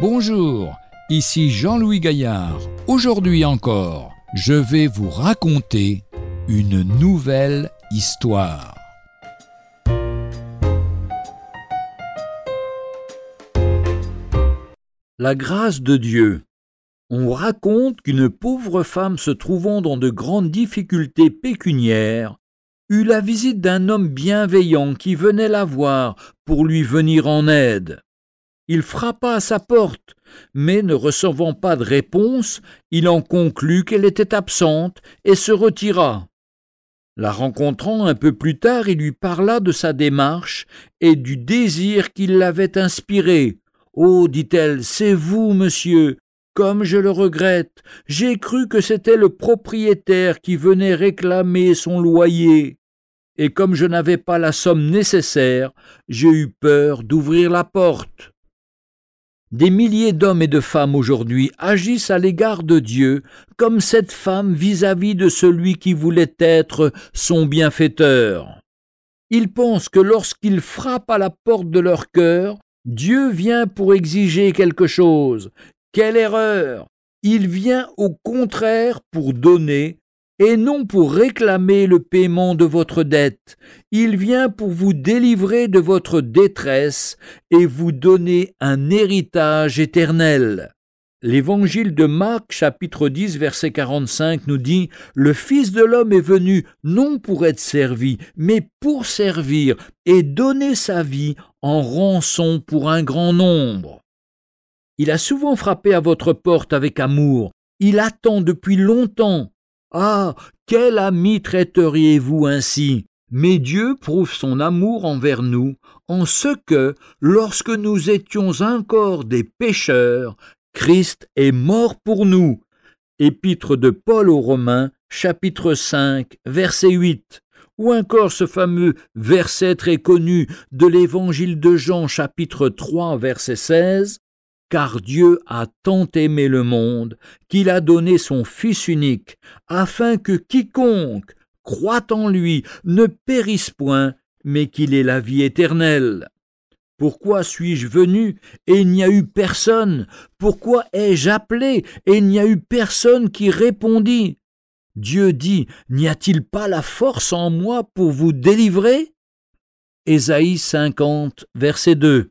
Bonjour, ici Jean-Louis Gaillard. Aujourd'hui encore, je vais vous raconter une nouvelle histoire. La grâce de Dieu. On raconte qu'une pauvre femme se trouvant dans de grandes difficultés pécuniaires eut la visite d'un homme bienveillant qui venait la voir pour lui venir en aide. Il frappa à sa porte, mais ne recevant pas de réponse, il en conclut qu'elle était absente et se retira. La rencontrant un peu plus tard, il lui parla de sa démarche et du désir qui l'avait inspiré. Oh, dit-elle, c'est vous, monsieur. Comme je le regrette, j'ai cru que c'était le propriétaire qui venait réclamer son loyer. Et comme je n'avais pas la somme nécessaire, j'ai eu peur d'ouvrir la porte. Des milliers d'hommes et de femmes aujourd'hui agissent à l'égard de Dieu comme cette femme vis-à-vis de celui qui voulait être son bienfaiteur. Ils pensent que lorsqu'ils frappent à la porte de leur cœur, Dieu vient pour exiger quelque chose. Quelle erreur Il vient au contraire pour donner et non pour réclamer le paiement de votre dette. Il vient pour vous délivrer de votre détresse et vous donner un héritage éternel. L'évangile de Marc chapitre 10 verset 45 nous dit Le Fils de l'homme est venu non pour être servi, mais pour servir et donner sa vie en rançon pour un grand nombre. Il a souvent frappé à votre porte avec amour, il attend depuis longtemps. Ah. Quel ami traiteriez-vous ainsi? Mais Dieu prouve son amour envers nous en ce que, lorsque nous étions encore des pécheurs, Christ est mort pour nous. Épître de Paul aux Romains, chapitre 5, verset 8. Ou encore ce fameux verset très connu de l'Évangile de Jean, chapitre 3, verset 16. Car Dieu a tant aimé le monde qu'il a donné son Fils unique, afin que quiconque croit en lui ne périsse point, mais qu'il ait la vie éternelle. Pourquoi suis-je venu et il n'y a eu personne? Pourquoi ai-je appelé et il n'y a eu personne qui répondit? Dieu dit N'y a-t-il pas la force en moi pour vous délivrer Ésaïe 50, verset 2.